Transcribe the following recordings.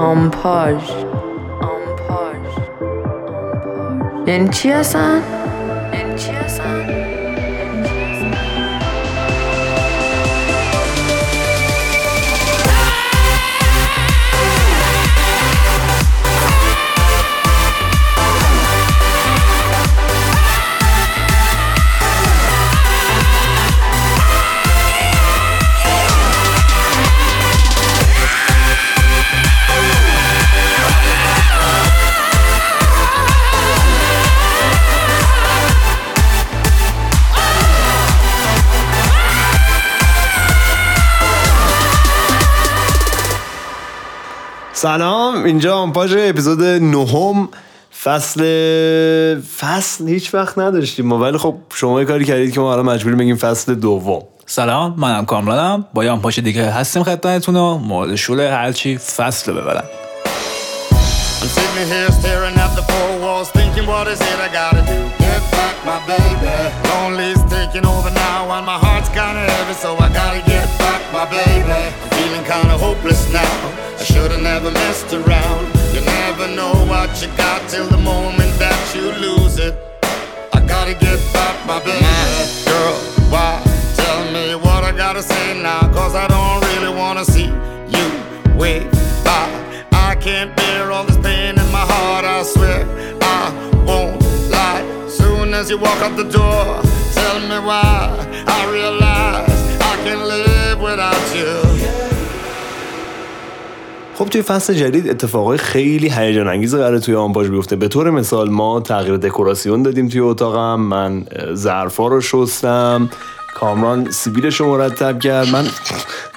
آمپاژ یعنی چی هستن؟ یعنی چی هستن؟ سلام اینجا آمپاژ اپیزود نهم. فصل فصل هیچ وقت نداشتیم ما ولی خب شما یه کاری کردید که ما الان مجبوریم بگیم فصل دوم. سلام منم کامرانم. با یه آمپاژ دیگه هستیم خدمتتون و مورد شوله هرچی فصل رو ببرن I'm sitting here staring at the four walls, thinking, what is it I gotta do? Get back my baby. Lonely's taking over now, and my heart's kinda heavy, so I gotta get back my baby. I'm feeling kinda hopeless now. I should've never messed around. You never know what you got till the moment that you lose it. I gotta get back my baby. Girl, why? Tell me what I gotta say now, cause I don't really wanna see you wave you walk out the door, tell me why. I realize I can't live without you. خب توی فصل جدید اتفاقای خیلی هیجان انگیز قراره توی آمپاژ بیفته به طور مثال ما تغییر دکوراسیون دادیم توی اتاقم من ظرفا رو شستم کامران سیبیلش رو مرتب کرد من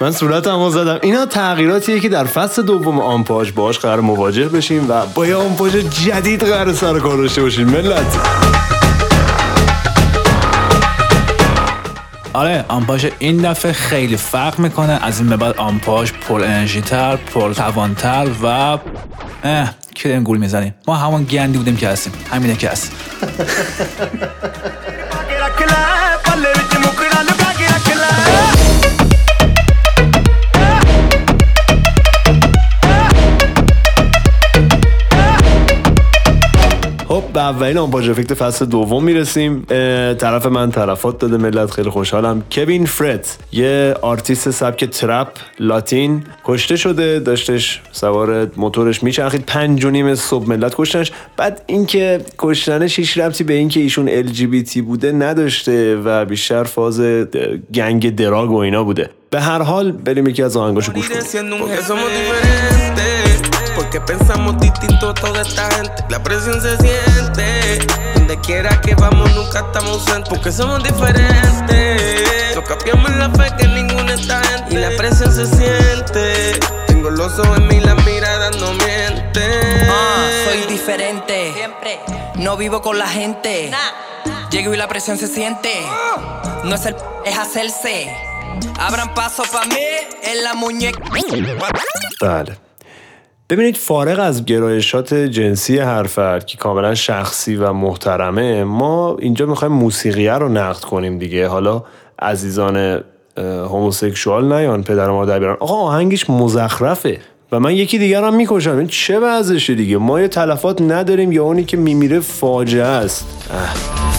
من صورتم زدم اینا تغییراتیه که در فصل دوم آمپاژ باش قرار مواجه بشیم و با یه جدید قرار سر کار داشته باشیم ملت آره آمپاژ این دفعه خیلی فرق می‌کنه. از این به بعد آمپاژ پر انرژی تر پر توانتر و اه که گول می‌زنیم. ما همون گندی بودیم که هستیم. همینه که هست. خب به اولین آمپاژ افکت فصل دوم می‌رسیم. طرف من طرفات داده ملت خیلی خوشحالم. کوین فرت یه آرتیست سبک trap لاتین کشته شده. داشتش سوار موتورش میچرخید. پنج و نیم صبح ملت کشتنش. بعد اینکه کشتنش هیچ ربطی به اینکه ایشون ال بوده نداشته و بیشتر فاز gang drug و اینا بوده. به هر حال بریم یکی از آهنگاشو گوش کنیم. que pensamos distinto a toda esta gente. La presión se siente. Donde quiera que vamos, nunca estamos ausentes. Porque somos diferentes. Nos cambiamos la fe que ninguna está gente. Y la presión se siente. Tengo los ojos en mí, las miradas no mienten. Ah, soy diferente. Siempre. No vivo con la gente. Nah. Llego y la presión se siente. Ah. No es el es hacerse. Abran paso pa mí en la muñeca. Dale. ببینید فارغ از گرایشات جنسی هر فرد که کاملا شخصی و محترمه ما اینجا می‌خوایم موسیقیه رو نقد کنیم دیگه. حالا عزیزان هوموسکشوال نیان پدر و مادر بیارن آقا آهنگش مزخرفه و من یکی دیگر هم می‌کشم. این چه وضعشه دیگه؟ ما یه تلفات نداریم یا اونی که میمیره فاجعه است. اه.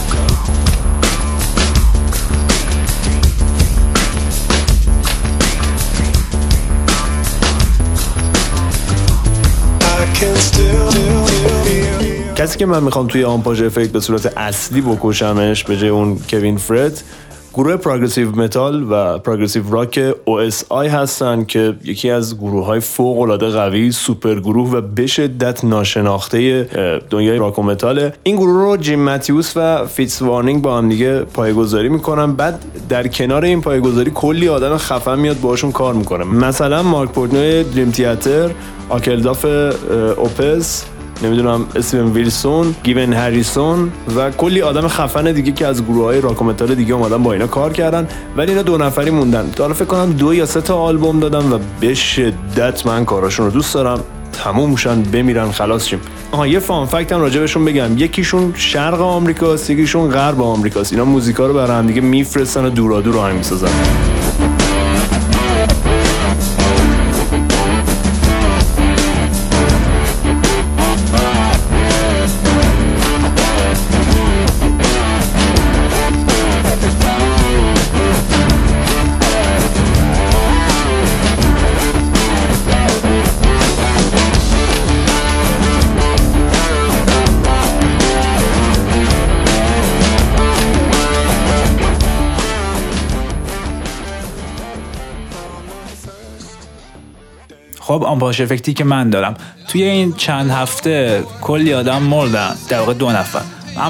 کسی که من می‌خوام توی آمپاژ افکت به صورت اصلی بکشمش به جای اون کوین فرت گروه progressive metal و progressive rock OSI هستن که یکی از گروه های فوق العاده قوی سوپر گروه و به شدت ناشناخته دنیای راک و متاله. این گروه رو جیم ماتیوس و Fates Warning با هم دیگه پایگذاری می‌کنن. بعد در کنار این پایگذاری کلی آدم خفن میاد باشون کار می‌کنه. مثلا مارک پورتنوی Dream Theater آکرفلد اوپث نمی‌دونم اسم ویلسون گیون هریسون و کلی آدم خفن دیگه که از گروه های راک و متال دیگه اومدن با اینا کار کردن. ولی اینا دو نفری موندن. تا فکر کنم دو یا سه تا آلبوم دادن و به شدت من کاراشون رو دوست دارم. تموم میشن بمیرن خلاص شیم. آها یه fun fact هم راجبشون بگم. یکیشون شرق آمریکاست یکیشون غرب آمریکاست. اینا موزیکا رو برای هم دیگه میفرستن و دورا دور آهنگ می‌سازن. خب آمپاژ افکتی که من دارم. توی این چند هفته کلی آدم مردن در واقع دو نفر.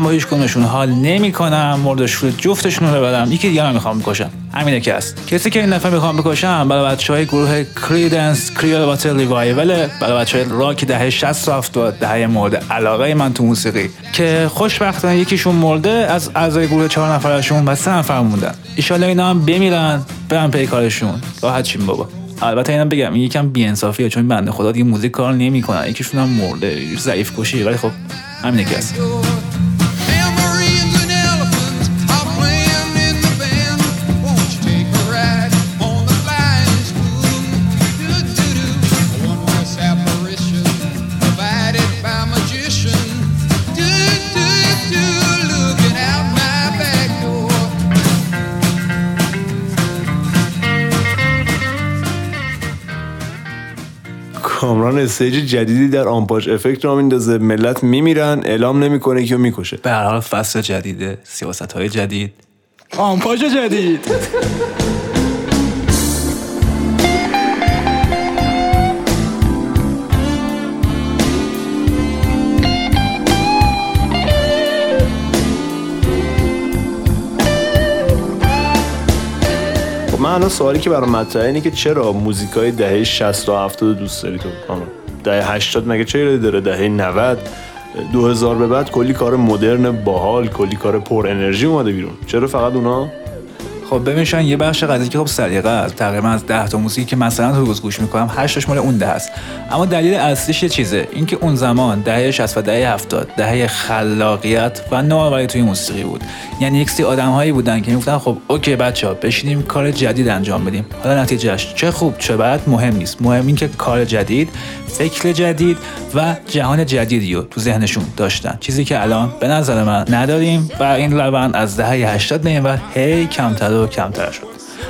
با هیچ کنشون حال نمی‌کنم مردش رو جفتشون رو ببرم یکی دیگه هم می‌خوام بکشم. همینه که هست. کسی که این نفر می‌خوام بکشم برای بچه های گروه کریدنس کریال واتر ریوایول برای بچه های راک دهه 60 و 70 دهه مورد علاقه من تو موسیقی. که خوشبختانه یکیشون مرده از اعضای گروه چهار نفرشون و سه نفر موندن. ایشالله اینا هم بمیرن برن پی کارشون. راحت چیم بابا. البته اینا بگم این یکم بی‌انصافیه چون بنده خدا دیگه موزیک کار نمی‌کنن یکیشون هم مرده ضعیف کشی ولی خب همینه که هست. کامران استیج جدیدی در آمپاژ افکت را میندازه. ملت میمیرن اعلام نمی‌کنه که می‌کشه. به هر حال فصل جدیده سیاست های جدید. آمپاژ جدید. من الان سوالی که برام مطرحه اینه که چرا موزیکای دهه 60 و 70 دوست داری تو دهه 80 مگه چه داره؟ دهه 90 2000 به بعد کلی کار مدرن باحال کلی کار پر انرژی اومده بیرون. چرا فقط اونا؟ خب ببین شاید یه بخش قضیه که خب سلیقه است. تقریبا از 10 تا موسیقی که مثلا تو روز گوش می‌کنم 8 تاش مال اون ده است. اما دلیل اصلیش یه چیزه. اینکه اون زمان دهه 60 و دهه 70 دهه خلاقیت و نوآوری توی موسیقی بود. یعنی یک سری آدمهایی بودن که می‌گفتن خب اوکی بچه‌ها بشینیم کار جدید انجام بدیم. حالا نتیجهش چه خوب چه بد مهم نیست. مهم این که کار جدید فکر جدید و جهان جدیدی رو تو ذهنشون داشتن. چیزی که الان به نظر من نداریم و این روند از دهه 80 به این هی کمتر و کمتر شد.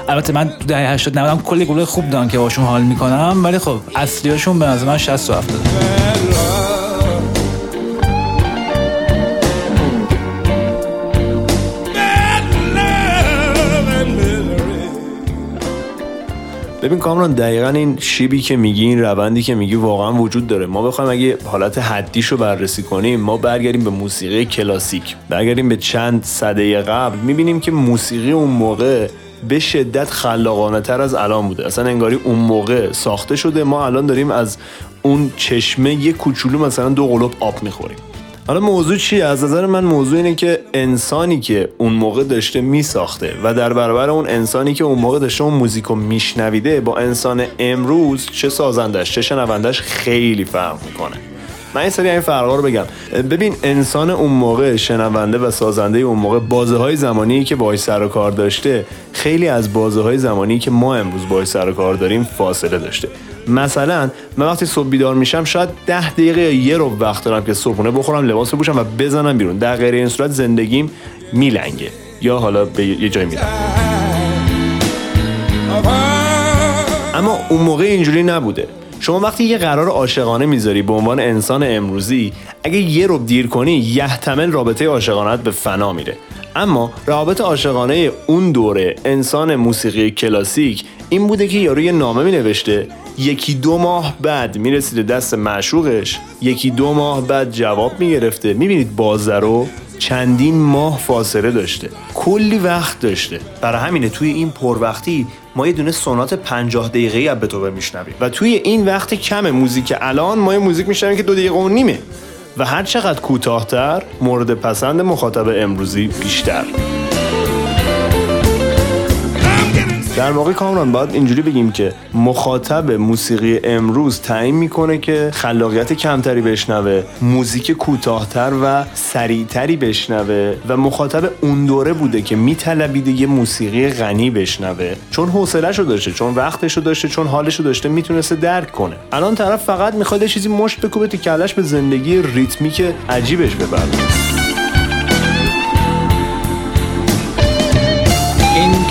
البته من تو دهه 80 نمی‌دونم کلی گروه خوب دارم که باشون حال می‌کنم ولی خب اصلیاشون به نظر من 60 و 70 ببین کامران دقیقا این شیبی که میگی این روندی که میگی واقعا وجود داره. ما بخوایم اگه حالت حدیش رو بررسی کنیم ما برگردیم به موسیقی کلاسیک. برگردیم به چند صده قبل می‌بینیم که موسیقی اون موقع به شدت خلاقانه تر از الان بوده. اصلا انگاری اون موقع ساخته شده. ما الان داریم از اون چشمه یه کوچولو مثلا دو قلوب آب می‌خوریم. حالا موضوع چیه از نظر من موضوع اینه که انسانی که اون موقع داشته میساخته و در برابر اون انسانی که اون موقع داشته اون موزیکو میشنویده با انسان امروز چه سازندش چه شنوندش خیلی فرق می‌کنه. من این سری این فرقا رو بگم. ببین انسان اون موقع شنونده و سازنده اون موقع بازه های زمانی که باهاش سر و کار داشته خیلی از بازه های زمانی که ما امروز باهاش سر و کار داریم فاصله داشته. مثلا من وقتی صبح بیدار میشم شاید ده دقیقه یا یه رو وقت دارم که صبحونه بخورم لباس بپوشم و بزنم بیرون. در غیر این صورت زندگیم میلنگه. یا حالا به یه جای میرم. اما اون موقع اینجوری نبوده. شما وقتی یه قرار عاشقانه می‌ذاری به عنوان انسان امروزی اگه یه رو دیر کنی یحتمل رابطه عاشقانت به فنا میره. اما رابطه عاشقانه اون دوره انسان موسیقی کلاسیک این بوده که یارو یه نامه می نوشته یکی دو ماه بعد می‌رسیده دست معشوقش یکی دو ماه بعد جواب می‌گرفته. می‌بینید بازه رو چندین ماه فاصله داشته کلی وقت داشته. برای همینه توی این پروقتی ما یه دونه سونات 50 دقیقه ای از بتوون میشنویم و توی این وقت کم موزیک الان ما یه موزیک میشنویم که دو دقیقه و نیمه. و هر چقدر کوتاهتر مورد پسند مخاطب امروزی بیشتر. در واقع کامران باید اینجوری بگیم که مخاطب موسیقی امروز تعیین می‌کنه که خلاقیت کمتری بشنوه موزیک کوتاهتر و سریعتری بشنوه و مخاطب اون دوره بوده که میطلبیده یه موسیقی غنی بشنوه. چون حوصله‌شو داشته چون وقتشو داشته چون حالشو داشته می‌تونسته درک کنه. الان طرف فقط می‌خواد یه چیزی مشت بکوبه تو کلش به زندگی ریتمیک عجیبش بپردازه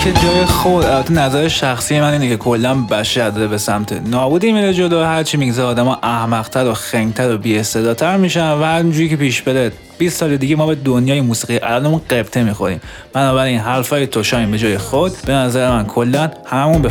که جای خود البته نظر شخصی من اینه که کلا بشر به سمت نابودی میره جلو. هرچی میگذره آدما احمقتر و خنگتر و بی‌استعدادتر میشن و همینجوری که پیش بره 20 سال دیگه ما به دنیای موسیقی الانمون قبطه می‌خوریم. بنابراین حرفای توشاین به جای خود به نظر من کلا هممون به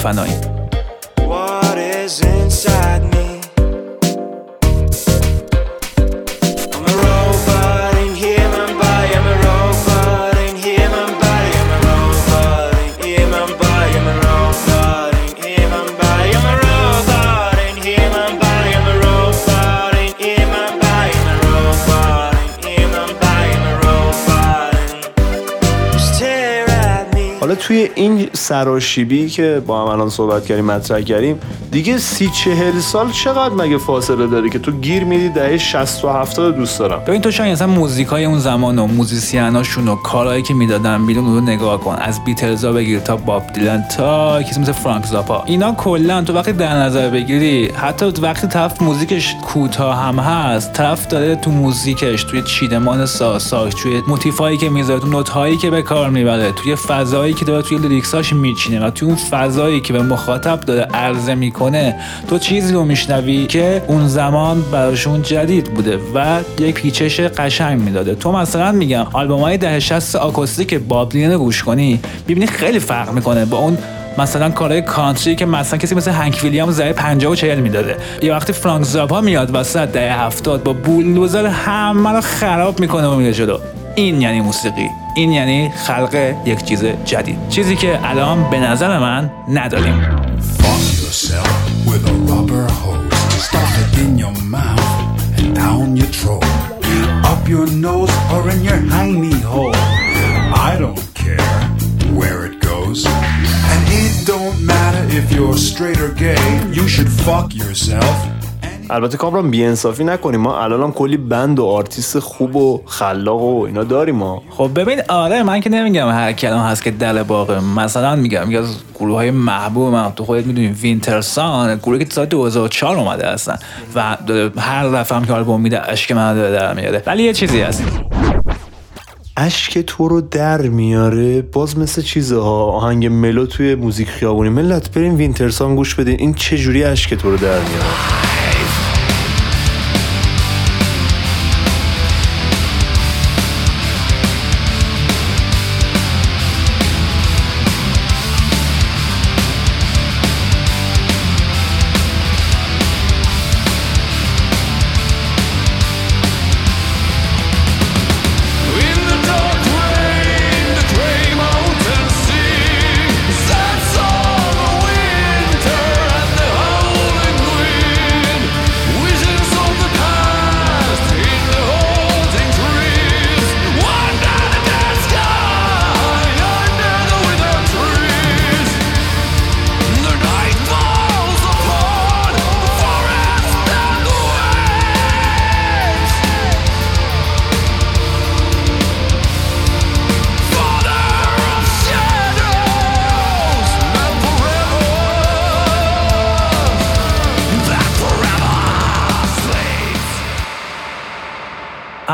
توی این سراشیبی که با هم الان صحبت کردیم مطرح کردیم دیگه سی چهل سال چقدر مگه فاصله داری که تو گیر میدی دهه 60 و 70 دوست دارم؟ ببین تو شاید اصلا موزیکای اون زمان و موزیسیناشون و کارهایی که می‌دادن بیرون رو نگاه کن. از بیتلزا بگیر تا باب دیلن تا کسی مثل فرانک زاپا. اینا کلا تو وقتی در نظر بگیری حتی وقتی طرف موزیکش کوتاه هم هست طرف داره تو موزیکش توی چیدمان سازاش توی موتیفایی که می‌ذاره تو نوتهایی که به کار می‌بره توی فضایی که داره توی lyrics اش میچینه و توی اون فضایی که به مخاطب داره عرضه می‌کنه تو چیزی رو میشنوی که اون زمان براشون جدید بوده و یک پیچش قشنگ می‌داده. تو مثلا میگم آلبوم های ده 60 آکوستیک باب دیلن رو گوش کنی ببینی خیلی فرق می‌کنه با اون مثلا کارهای کانتری که مثلا کسی مثل هنک ویلیام زای 50 و 40 می‌داده. یه وقتی فرانک زاپا میاد وسط ده 70 با بولدوزر همه رو خراب می‌کنه و میره جلو. این یعنی موسیقی این یعنی خلق یک چیز جدید. چیزی که الان به نظر من نداریم. If you're straight or gay, you should fuck yourself. البته کامران بیانصافی نکنیم ما الان هم کلی band و آرتیست خوب و خلاق و اینا داریم ما. خب ببین آره من که نمیگم هر کلام هست که دل باقه مثلا میگم یکی از گروه های محبوب من تو خودت می‌دونی Wintersun گروهی که سال 2004 اومده هستن و هر دفعه هم که آلبوم میده اشک من داره در میاره. ولی یه چیزی هست. اشک تو رو در میاره باز مثل چیزها آهنگ mellow توی موزیک خیابونی. ملت بریم Wintersun گوش بدین. این چه جوری اشک تو رو در میاره؟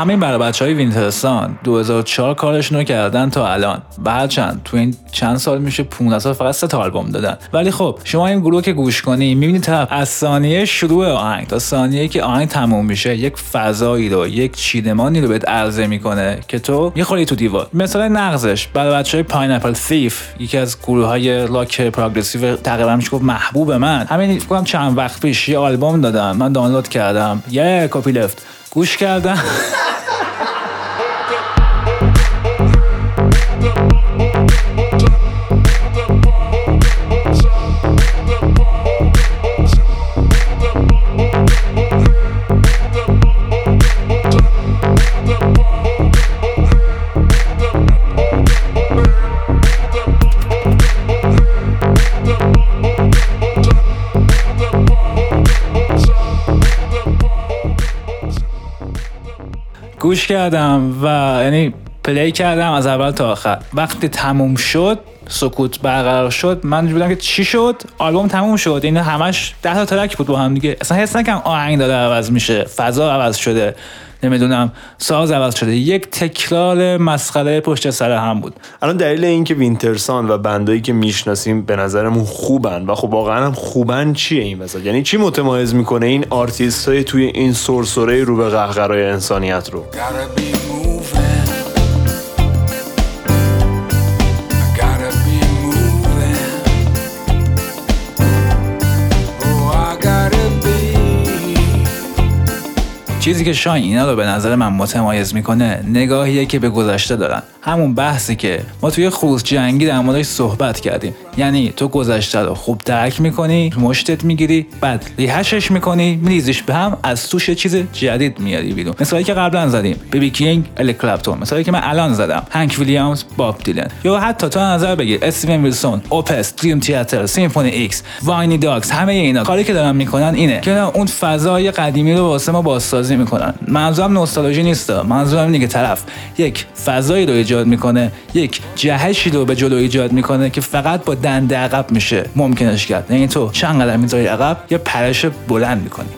همین برای بچه های Wintersun 2004 کارشون رو کردن تا الان. بعد چند تو این چند سال میشه 15 سال فقط سه تا آلبوم دادن. ولی خب شما این گروه که گوش کنی می‌بینی طرف از ثانیه شروع آهنگ تا ثانیه که آهنگ تموم میشه یک فضایی رو یک چیدمانی رو بهت عرضه می‌کنه که تو می‌خوری تو دیوار. مثال نقضش برای بچه های Pineapple Thief یکی از گروه های راک progressive تقریبا میشه گفت محبوب من. همین فکر چند وقت پیش یه آلبوم دادن من دانلود کردم. یه copyleft. گوش کردم. گوش کردم و یعنی play کردم از اول تا آخر. وقتی تموم شد سکوت برقرار شد من بودم که چی شد؟ آلبوم تموم شد. این همش ده تا track بود با هم دیگه. اصلا حس نکردم آهنگ داره عوض میشه فضا عوض شده. نمی‌دونم. ساز عوض شده. یک تکرار مسخره پشت سر هم بود. الان دلیل این که Wintersun و band ایی که می‌شناسیم به نظرمون خوبن و خب واقعا هم خوبن چیه این وسط؟ یعنی چی متمایز می‌کنه این آرتیست های توی این سرسره رو به قهقرای انسانیت رو؟ چیزی که شاین اینا رو به نظر من متمایز می‌کنه نگاهیه که به گذشته دارن. همون بحثی که ما توی خروس جنگی در موردش صحبت کردیم. یعنی تو گذشته رو خوب درک می‌کنی مشتت می‌گیری بعد rehash ش می‌کنی میریزیش به هم از توش چیز جدید میاری بیرون. مثالی که قبلا زدیم B.B. King Eric Clapton. مثالی که من الان زدم Hank Williams Bob Dylan. یا حتی تو نظر بگیر Steven Wilson Opeth Dream Theater Symphony X Winery Dogs همه اینا. کاری که دارن می‌کنن اینه که اون فضای قدیمی رو واسه ما بازسازی می‌کنن. منظورم نوستالژی نیست. منظورم اینه که طرف یک فضایی رو ایجاد می‌کنه یک جهشی رو به جلو ایجاد می‌کنه که فقط با دنده عقب میشه. ممکنش کرد. یعنی تو چند قدم می‌ذاری عقب یه پرش بلند می‌کنی.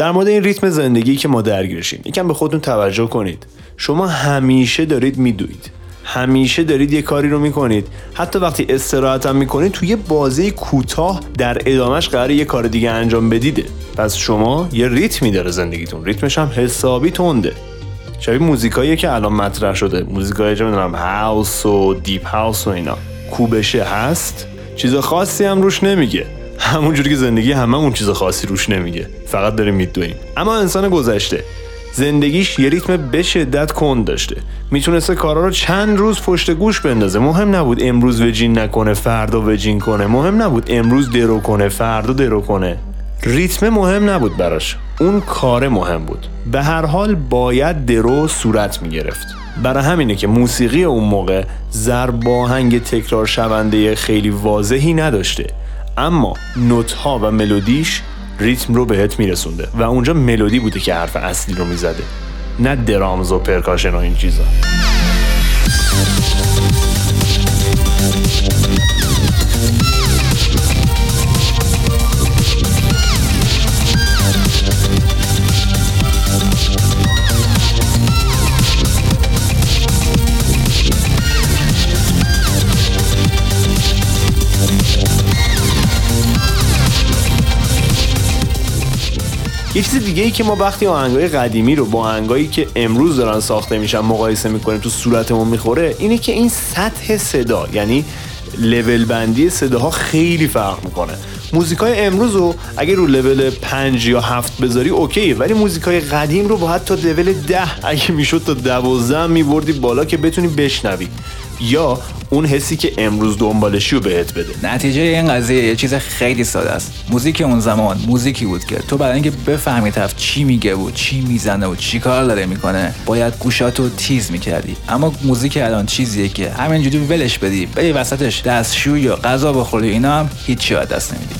در مورد این ریتم زندگی که ما درگیرشیم یکم به خودتون توجه کنید. شما همیشه دارید میدوید. همیشه دارید یه کاری رو می‌کنید. حتی وقتی استراحت هم می‌کنید توی یه بازه کوتاه در ادامش قراره یه کار دیگه انجام بدید. پس شما یه ریتمی داره زندگیتون. ریتمش هم حسابی تنده. شبیه موزیکایی که الان مطرح شده. موزیکای چه می‌دونم house و deep house و اینا. کوبشه هست. چیز خاصی هم روش نمیگه. همونجوری که زندگی همه اون چیز خاصی روش نمیگه. فقط داریم میدویم اما انسان گذشته. زندگیش یه ریتم به شدت کند داشته. می‌تونسته کارا رو چند روز پشت گوش بندازه. مهم نبود امروز وجین نکنه فردا وجین کنه. مهم نبود امروز درو کنه فردا درو کنه. ریتم مهم نبود براش. اون کار مهم بود. به هر حال باید درو صورت می‌گرفت. برای همینه که موسیقی اون موقع ضرب آهنگ تکرار شونده خیلی واضحی نداشته. اما نوت ها و ملودیش ریتم رو بهت میرسونده و اونجا ملودی بوده که حرف اصلی رو می‌زده. نه درامز و پرکاشن و این چیزا. یه چیز دیگه ای که ما وقتی آهنگای قدیمی رو با آهنگایی که امروز دارن ساخته میشن مقایسه می‌کنیم تو صورتمون می‌خوره اینه که این سطح صدا یعنی لول بندی صداها خیلی فرق می‌کنه. موزیکای امروز رو اگه رو لول 5 یا 7 بذاری okay ولی موزیکای قدیم رو با حتی لول 10 اگه می‌شد تا 12 میبردی بالا که بتونی بشنوی. یا اون حسی که امروز دنبالشی رو بهت بده. نتیجه این قضیه یه چیز خیلی ساده است. موزیک اون زمان موزیکی بود که تو برای اینکه بفهمی طرف چی میگه و چی می‌زنه و چی کار داره می‌کنه باید گوشاتو تیز می‌کردی. اما موزیک الان چیزیه که همینجوری ولش بدی بری وسطش دستشویی یا غذا بخوری اینا هم هیچی دست نمیدی.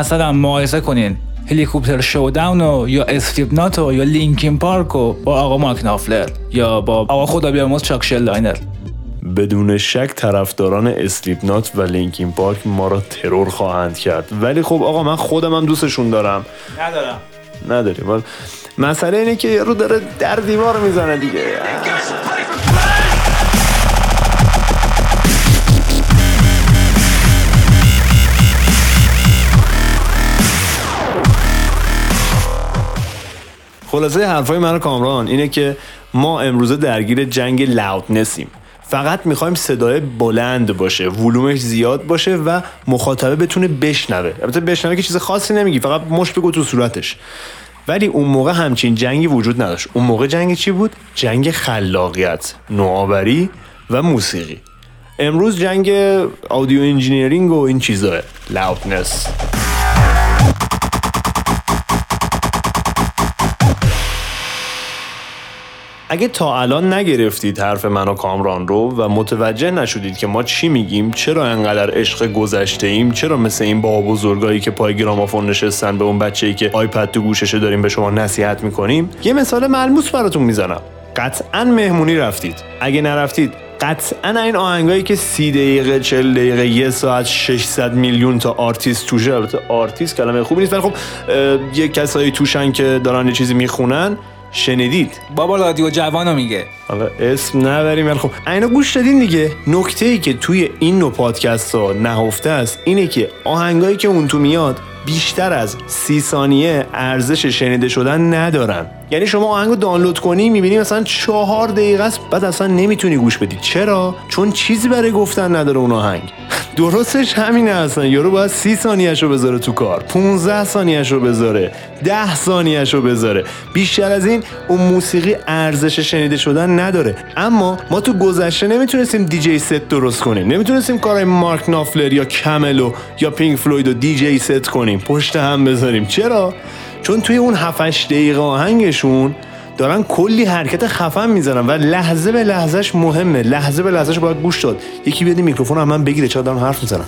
مثلا مقایسه کنین. Helicopter Showdown و یا Slipknot و یا Linkin Park و با آقا Mark Knopfler یا با آقا خدا بیامرز Chuck Schuldiner بدون شک طرفداران اسلیپنات و لینکین پارک ما را ترور خواهند کرد. ولی خب آقا من خودم هم دوستشون دارم. ندارم. نداریم. ولی مسئله اینه که یارو داره در دیوار می‌زنه دیگه. خلاصه حرفای من کامران اینه که ما امروزه درگیر جنگ loudness یم فقط می‌خوایم صدای بلند باشه ولومش زیاد باشه و مخاطبه بتونه بشنوه. البته بشنوه که چیز خاصی نمیگی فقط مشت بکوب تو صورتش. ولی اون موقع همچین جنگی وجود نداشت. اون موقع جنگ چی بود؟ جنگ خلاقیت نوآوری و موسیقی. امروز جنگ audio engineering و این چیزاست loudness اگه تا الان نگرفتید حرف من و کامران رو و متوجه نشدید که ما چی میگیم چرا انقدر عشق گذشته ایم چرا مثل این بابا بزرگایی که پای گرامافون نشستن به اون بچه ای که iPod تو گوششه داریم به شما نصیحت می‌کنیم؟ یه مثال ملموس براتون می‌زنم. قطعا مهمونی رفتید. اگه نرفتید قطعا این آهنگایی که سی دقیقه 40 دقیقه یه ساعت 600 میلیون تا آرتیست توشه البته آرتیست کلمه خوبی نیست ولی خب یه کسایی توشن که دارن یه چیزی می‌خونن. شنیدید؟ بابا رادیو جوانو میگه. حالا اسم نبریم ولی خب. اینا گوش دادین دیگه. نکته ای که توی این نوع پادکست ها نهفته است اینه که آهنگایی که اون تو میاد بیشتر از سی ثانیه ارزش شنیده شدن ندارن. یعنی شما آهنگو دانلود کنی می‌بینی مثلا چهار دقیقه است بعد اصلا نمی‌تونی گوش بدی. چرا؟ چون چیزی برای گفتن نداره اون آهنگ. درستش همینه اصلا. یارو باید سی ثانیهش رو بذاره تو کار 15 ثانیهش رو بذاره 10 ثانیهش رو بذاره. بیشتر از این اون موسیقی ارزش شنیده شدن نداره. اما ما تو گذشته نمی‌تونستیم DJ set درست کنیم. نمی‌تونستیم کارهای مارک نافلر یا کمل و یا پینک فلوید رو DJ set کنیم. پشت هم بذاریم. چرا؟ چون توی اون 7 دقیقه آهنگشون دارن کلی حرکت خفن می‌زنن و لحظه به لحظهش مهمه. لحظه به لحظهش باید گوش داد. یکی بیاد میکروفون رو از من بگیره چرا دارم حرف می‌زنم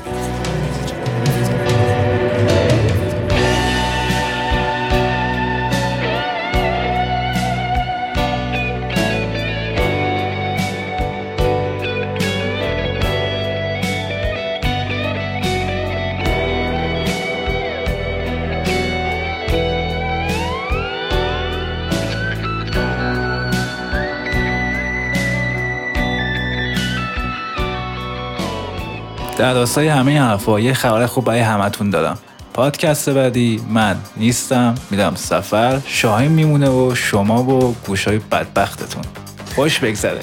در راستای همه حرفا یه خبر خوب برای همتون دارم. پادکست بعدی من نیستم میرم سفر شاهین میمونه و شما و گوشای بدبختتون. خوش بگذره.